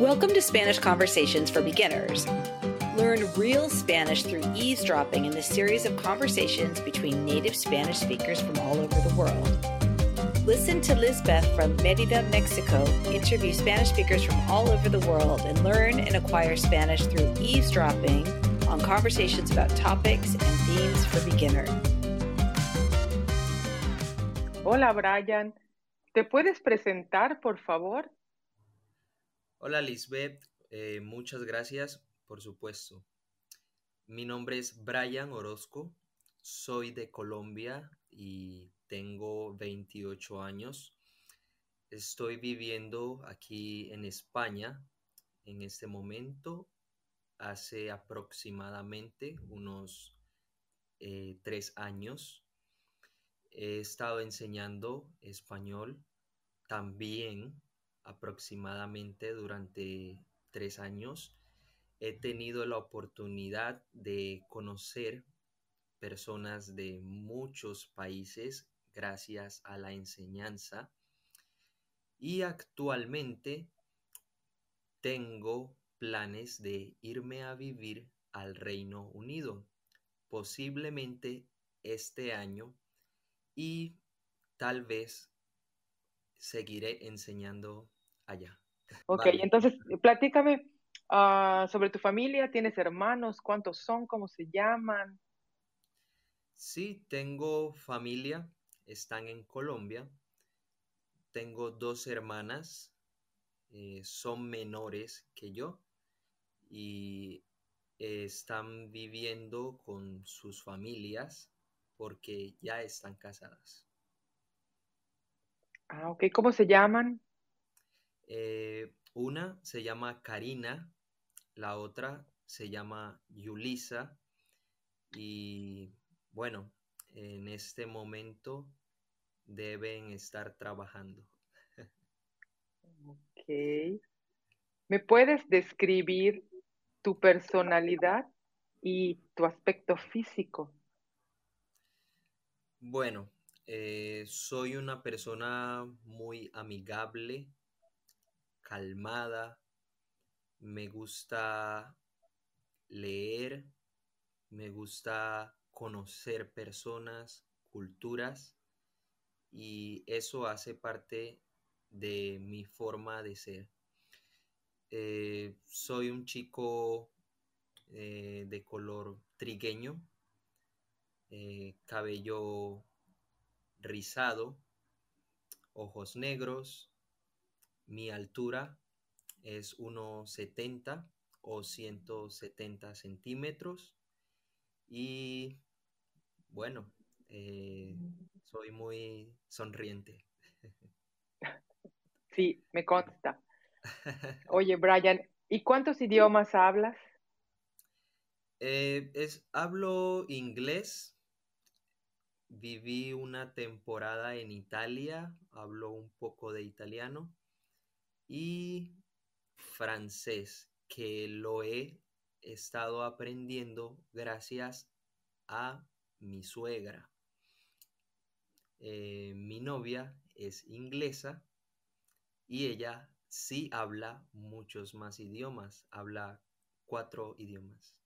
Welcome to Spanish Conversations for Beginners. Learn real Spanish through eavesdropping in this series of conversations between native Spanish speakers from all over the world. Listen to Lisbeth from Merida, Mexico, interview Spanish speakers from all over the world and learn and acquire Spanish through eavesdropping on conversations about topics and themes for beginners. Hola, Brian. ¿Te puedes presentar, por favor? Hola, Lisbeth. Eh, muchas gracias, por supuesto. Mi nombre es Brian Orozco. Soy de Colombia y tengo 28 años. Estoy viviendo aquí en España en este momento hace aproximadamente unos eh, tres años. He estado enseñando español también aproximadamente durante tres años. He tenido la oportunidad de conocer personas de muchos países gracias a la enseñanza y actualmente tengo planes de irme a vivir al Reino Unido, posiblemente este año y tal vez seguiré enseñando allá. Ok, entonces platícame ah, sobre tu familia. ¿Tienes hermanos? ¿Cuántos son? ¿Cómo se llaman? Sí, tengo familia. Están en Colombia. Tengo dos hermanas. Eh, son menores que yo y están viviendo con sus familias porque ya están casadas. Ah, ok. ¿Cómo se llaman? Eh, una se llama Karina, la otra se llama Yulisa y bueno, en este momento deben estar trabajando. Ok. ¿Me puedes describir tu personalidad y tu aspecto físico? Bueno, eh, soy una persona muy amigable, calmada, me gusta leer, me gusta conocer personas, culturas y eso hace parte de mi forma de ser. Eh, soy un chico eh, de color trigueño, eh, cabello rizado, ojos negros, mi altura es 1,70 o 170 centímetros y bueno, soy muy sonriente. Sí, me consta. Oye, Brian, ¿y cuántos idiomas hablas? Eh, es, hablo inglés. Viví una temporada en Italia, hablo un poco de italiano y francés, que lo he estado aprendiendo gracias a mi suegra. Eh, mi novia es inglesa y ella sí habla muchos más idiomas, habla cuatro idiomas.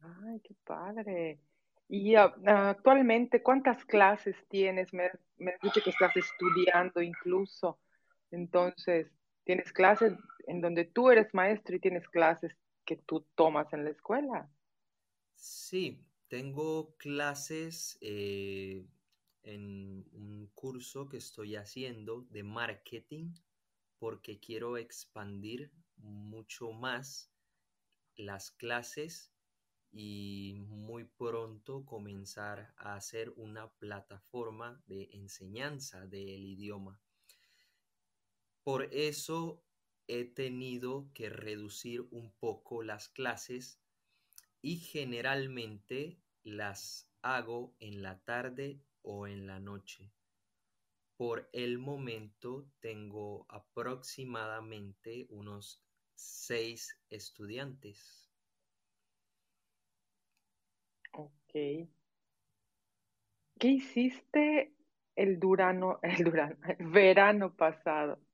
Ay, qué padre. Y actualmente, ¿cuántas clases tienes? Me, me has que estás estudiando incluso. Entonces, ¿tienes clases en donde tú eres maestro y tienes clases que tú tomas en la escuela? Sí, tengo clases eh, en un curso que estoy haciendo de marketing porque quiero expandir mucho más las clases y muy pronto comenzar a hacer una plataforma de enseñanza del idioma. Por eso he tenido que reducir un poco las clases y generalmente las hago en la tarde o en la noche. Por el momento tengo aproximadamente unos seis estudiantes. Ok. ¿Qué hiciste el, durano, el, durano, verano pasado?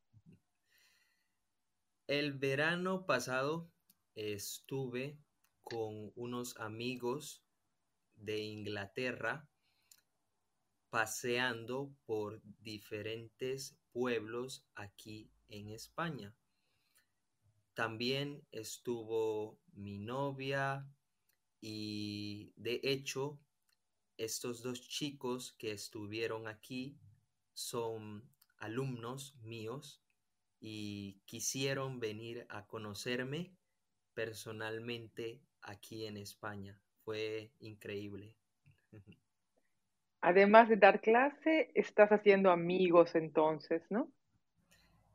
El verano pasado estuve con unos amigos de Inglaterra paseando por diferentes pueblos aquí en España. También estuvo mi novia y de hecho estos dos chicos que estuvieron aquí son alumnos míos y quisieron venir a conocerme personalmente aquí en España. Fue increíble. Además de dar clase, estás haciendo amigos entonces, ¿no?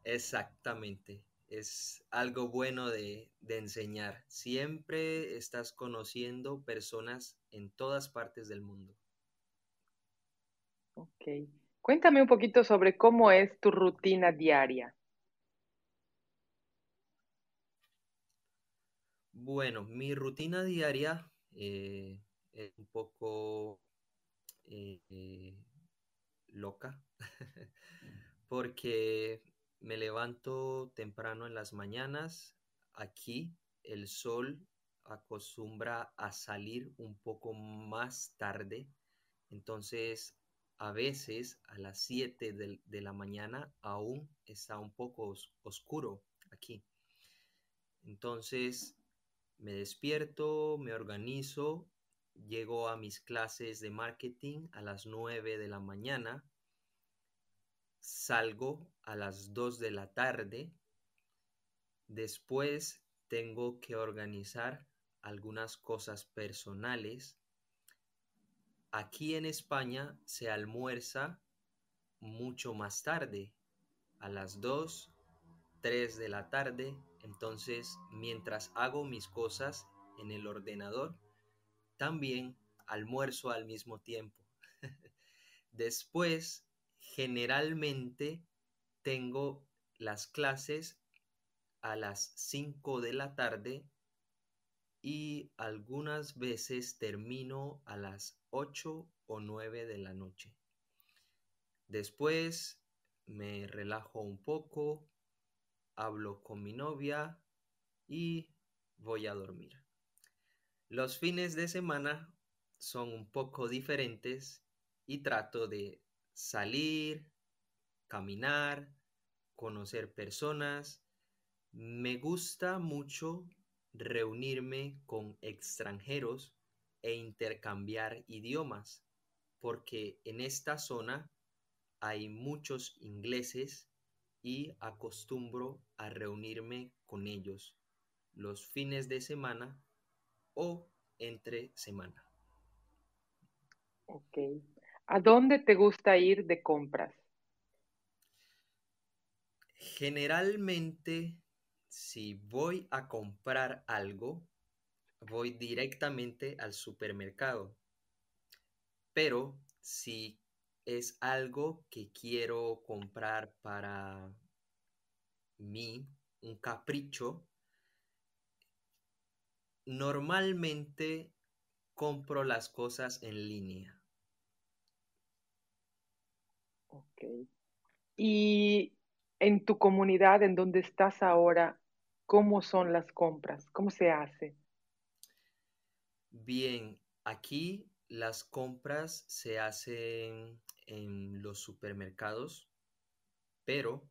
Exactamente. Es algo bueno de, de, enseñar. Siempre estás conociendo personas en todas partes del mundo. Ok. Cuéntame un poquito sobre cómo es tu rutina diaria. Bueno, mi rutina diaria eh, es un poco eh, eh, loca porque me levanto temprano en las mañanas. Aquí el sol acostumbra a salir un poco más tarde. Entonces, a veces a las 7 de, de la mañana aún está un poco os- oscuro aquí. Entonces, me despierto, me organizo, llego a mis clases de marketing a las 9 de la mañana, salgo a las 2 de la tarde, después tengo que organizar algunas cosas personales. Aquí en España se almuerza mucho más tarde, a las 2, 3 de la tarde. Entonces, mientras hago mis cosas en el ordenador, también almuerzo al mismo tiempo. Después, generalmente, tengo las clases a las 5 de la tarde y algunas veces termino a las 8 o 9 de la noche. Después me relajo un poco, hablo con mi novia y voy a dormir. Los fines de semana son un poco diferentes y trato de salir, caminar, conocer personas. Me gusta mucho reunirme con extranjeros e intercambiar idiomas, porque en esta zona hay muchos ingleses y acostumbro a reunirme con ellos los fines de semana o entre semana. Ok. ¿A dónde te gusta ir de compras? Generalmente, si voy a comprar algo, voy directamente al supermercado. Pero si es algo que quiero comprar para mí, un capricho, normalmente compro las cosas en línea. Ok. Y en tu comunidad, en donde estás ahora, ¿cómo son las compras? ¿Cómo se hace? Bien, aquí las compras se hacen en los supermercados, pero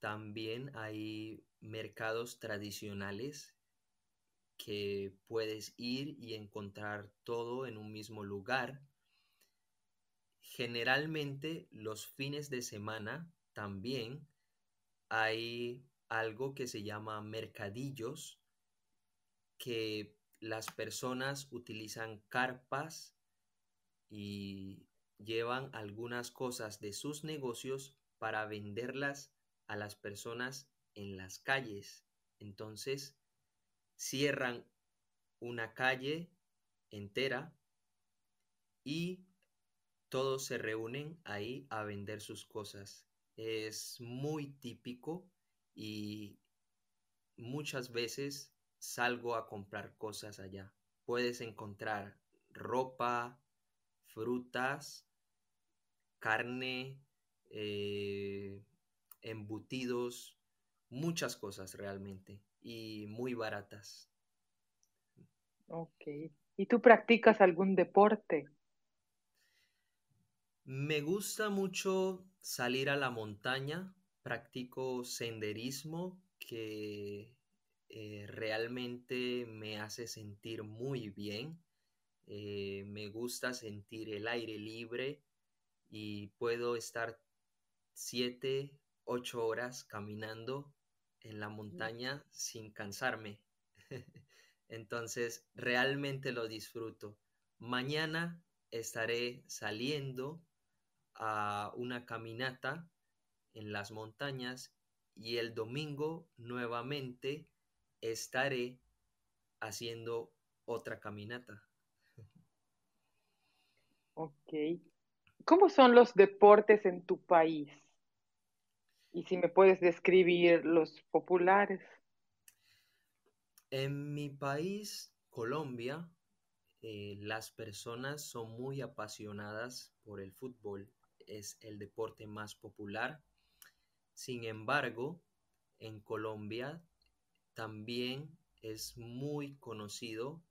también hay mercados tradicionales que puedes ir y encontrar todo en un mismo lugar. Generalmente los fines de semana también hay algo que se llama mercadillos, que las personas utilizan carpas y llevan algunas cosas de sus negocios para venderlas a las personas en las calles. Entonces, cierran una calle entera y todos se reúnen ahí a vender sus cosas. Es muy típico y muchas veces salgo a comprar cosas allá. Puedes encontrar ropa, frutas, carne, eh, embutidos, muchas cosas realmente y muy baratas. Ok. ¿Y tú practicas algún deporte? Me gusta mucho salir a la montaña, practico senderismo que eh, realmente me hace sentir muy bien. Eh, me gusta sentir el aire libre y puedo estar siete, ocho horas caminando en la montaña sin cansarme. Entonces, realmente lo disfruto. Mañana estaré saliendo a una caminata en las montañas y el domingo nuevamente estaré haciendo otra caminata. Ok. ¿Cómo son los deportes en tu país? Y si me puedes describir los populares. En mi país, Colombia, eh, las personas son muy apasionadas por el fútbol. Es el deporte más popular. Sin embargo, en Colombia también es muy conocido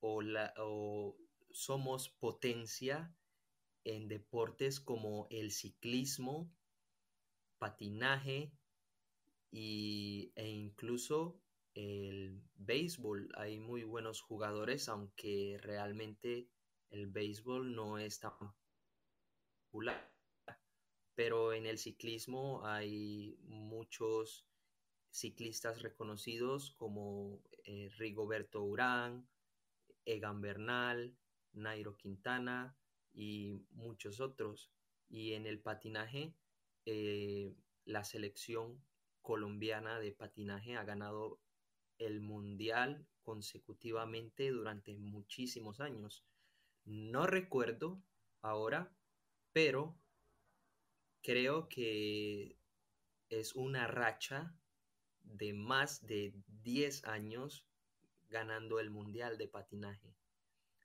o, o somos potencia en deportes como el ciclismo, patinaje y, e incluso el béisbol. Hay muy buenos jugadores, aunque realmente el béisbol no es tan popular. Pero en el ciclismo hay muchos ciclistas reconocidos como eh, Rigoberto Urán, Egan Bernal, Nairo Quintana y muchos otros. Y en el patinaje, eh, la selección colombiana de patinaje ha ganado el mundial consecutivamente durante muchísimos años. No recuerdo ahora, pero creo que es una racha de más de 10 años ganando el mundial de patinaje.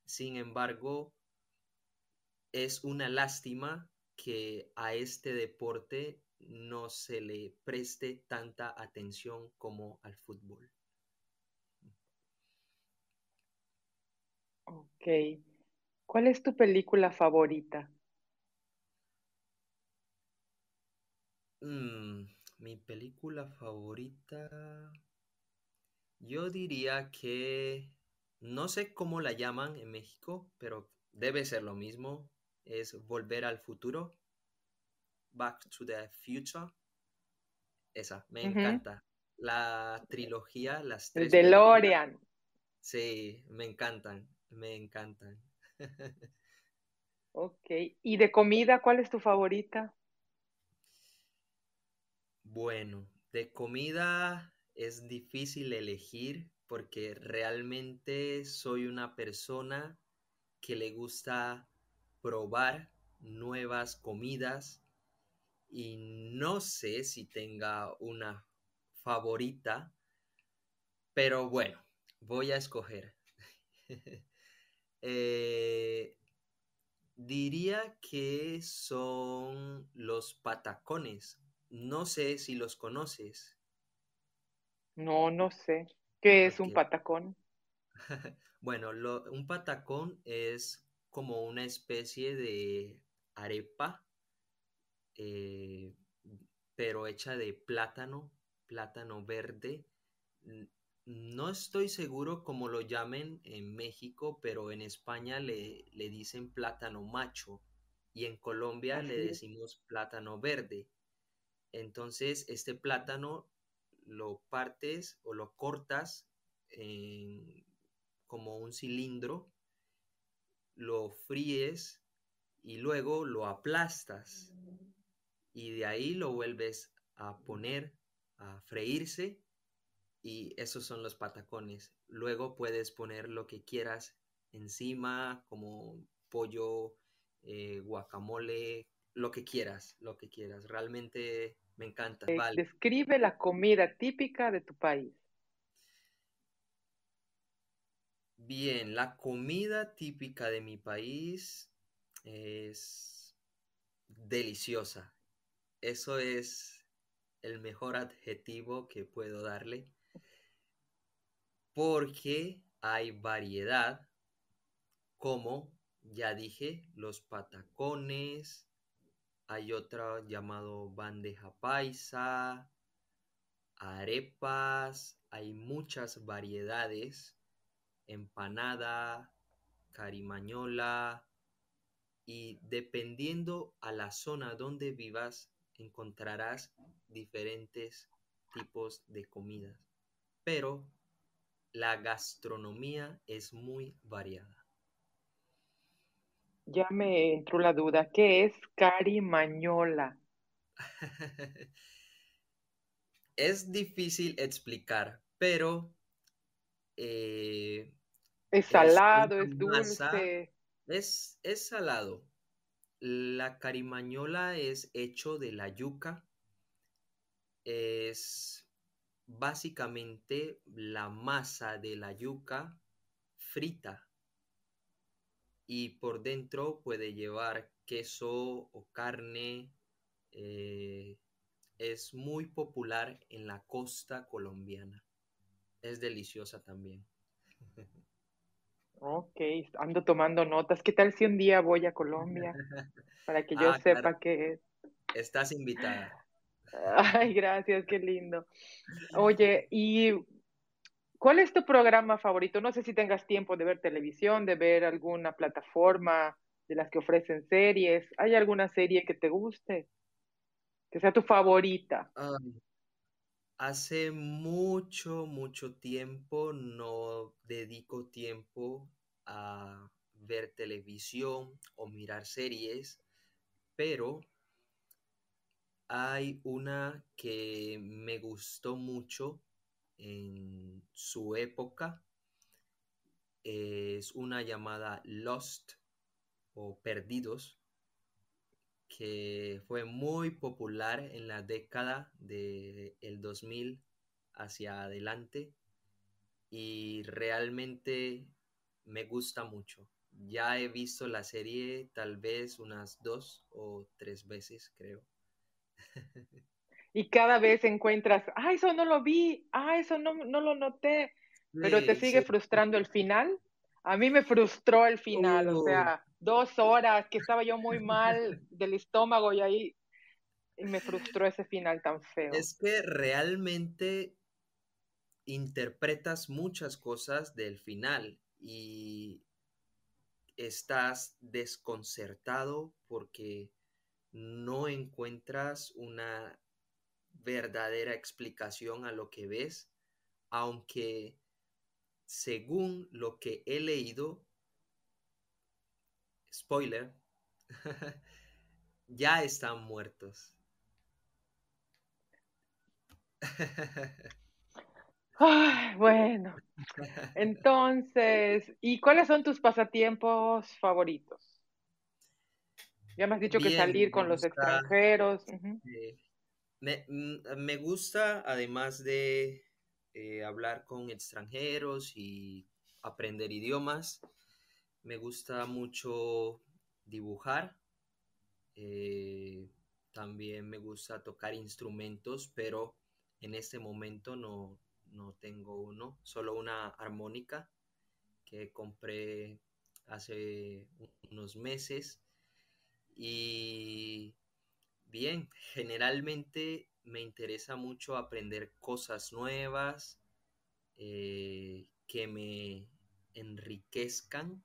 Sin embargo, es una lástima que a este deporte no se le preste tanta atención como al fútbol. Ok. ¿Cuál es tu película favorita? Mm, mi película favorita, yo diría que no sé cómo la llaman en México, pero debe ser lo mismo. Es Volver al futuro. Back to the Future. Esa, me encanta. La trilogía, las tres. El DeLorean. Sí, me encantan, me encantan. ok, ¿y de comida cuál es tu favorita? Bueno, de comida es difícil elegir porque realmente soy una persona que le gusta probar nuevas comidas y no sé si tenga una favorita, pero bueno, voy a escoger. Eh, diría que son los patacones. No sé si los conoces. No, no sé. ¿Qué es un patacón? bueno, un patacón es como una especie de arepa, eh, pero hecha de plátano, plátano verde. No estoy seguro cómo lo llamen en México, pero en España le, dicen plátano macho y en Colombia le decimos plátano verde. Entonces, este plátano lo partes o lo cortas como un cilindro, lo fríes y luego lo aplastas y de ahí lo vuelves a poner a freírse y esos son los patacones. Luego puedes poner lo que quieras encima como pollo, eh, guacamole, lo que quieras, lo que quieras. Realmente me encanta. Eh, describe la comida típica de tu país. Bien, la comida típica de mi país es deliciosa. Eso es el mejor adjetivo que puedo darle porque hay variedad, como ya dije, los patacones, hay otro llamado bandeja paisa, arepas, hay muchas variedades, empanada, carimañola, y dependiendo a la zona donde vivas, encontrarás diferentes tipos de comidas. Pero la gastronomía es muy variada. Ya me entró la duda, ¿qué es carimañola? es difícil explicar, pero... Eh, es salado, es, dulce. Es, es salado. La carimañola es hecho de la yuca. Es básicamente la masa de la yuca frita y por dentro puede llevar queso o carne. Eh, es muy popular en la costa colombiana. Es deliciosa también. Ok, ando tomando notas. ¿Qué tal si un día voy a Colombia? Para que yo ah, sepa qué es. Estás invitada. Ay, gracias, qué lindo. Oye, ¿y cuál es tu programa favorito? No sé si tengas tiempo de ver televisión, de ver alguna plataforma de las que ofrecen series. ¿Hay alguna serie que te guste? Que sea tu favorita. hace mucho, mucho tiempo no dedico tiempo a ver televisión o mirar series, pero hay una que me gustó mucho en su época. Es una llamada Lost o Perdidos, que fue muy popular en la década del el 2000 hacia adelante y realmente me gusta mucho. Ya he visto la serie tal vez unas dos o tres veces, creo. y cada vez encuentras, ah, eso no lo vi, ah, eso no, no lo noté, pero te sigue frustrando el final. A mí me frustró el final, o sea, dos horas que estaba yo muy mal del estómago y ahí me frustró ese final tan feo. Es que realmente interpretas muchas cosas del final y estás desconcertado porque no encuentras una verdadera explicación a lo que ves, aunque según lo que he leído, spoiler, ya están muertos. bueno, entonces, ¿y cuáles son tus pasatiempos favoritos? Ya me has dicho que salir con los extranjeros. Me, gusta, además de eh, hablar con extranjeros y aprender idiomas, me gusta mucho dibujar. Eh, también me gusta tocar instrumentos, pero en este momento no, no tengo uno, solo una armónica que compré hace unos meses y bien, generalmente me interesa mucho aprender cosas nuevas eh, que me enriquezcan.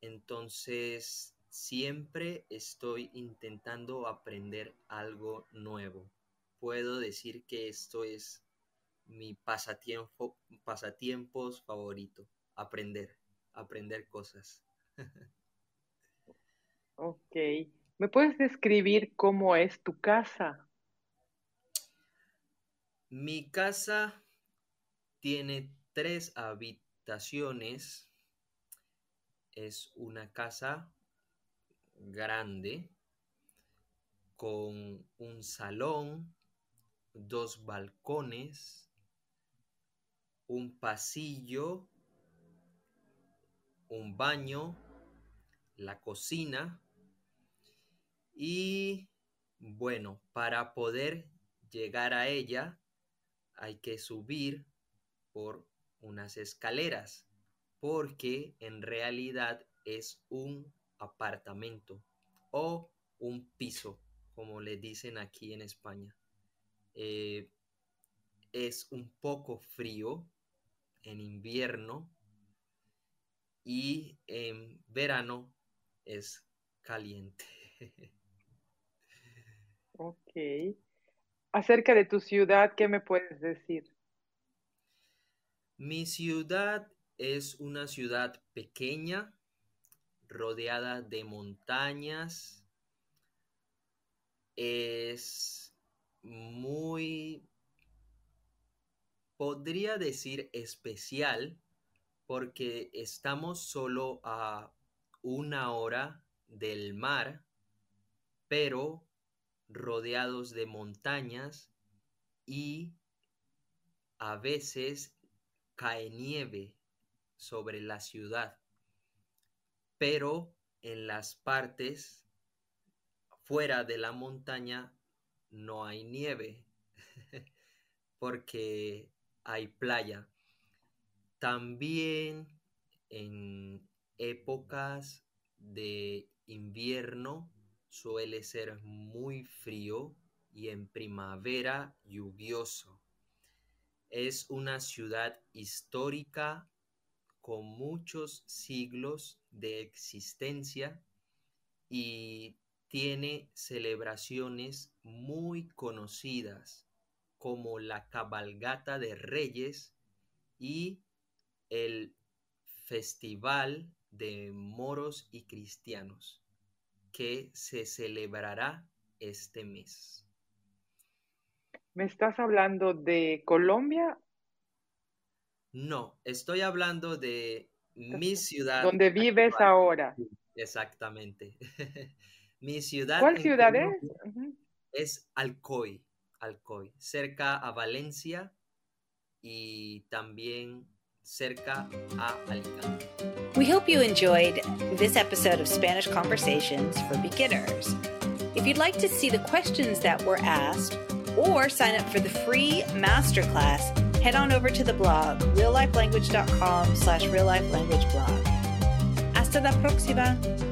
Entonces, siempre estoy intentando aprender algo nuevo. Puedo decir que esto es mi pasatiempo, pasatiempos favorito, aprender, aprender cosas. Ok. ¿Me puedes describir cómo es tu casa? Mi casa tiene tres habitaciones. Es una casa grande con un salón, dos balcones, un pasillo, un baño, la cocina y bueno, para poder llegar a ella hay que subir por unas escaleras porque en realidad es un apartamento o un piso, como le dicen aquí en España. Eh, es un poco frío en invierno y en verano es caliente. Ok. Acerca de tu ciudad, ¿qué me puedes decir? Mi ciudad es una ciudad pequeña, rodeada de montañas. Es muy, podría decir especial, porque estamos solo a una hora del mar, pero rodeados de montañas y a veces cae nieve sobre la ciudad, pero en las partes fuera de la montaña no hay nieve porque hay playa. También en épocas de invierno suele ser muy frío y en primavera lluvioso. Es una ciudad histórica con muchos siglos de existencia y tiene celebraciones muy conocidas como la cabalgata de reyes y el festival de moros y cristianos que se celebrará este mes. ¿Me estás hablando de Colombia? No, estoy hablando de mi ciudad. ¿Dónde vives ahora? Exactamente. mi ciudad. ¿Cuál ciudad es? Es Alcoy, Alcoy, cerca a Valencia y también cerca a Alicante. We hope you enjoyed this episode of Spanish Conversations for Beginners. If you'd like to see the questions that were asked or sign up for the free masterclass, head on over to the blog reallifelanguage.com slash reallifelanguageblog. Hasta la próxima!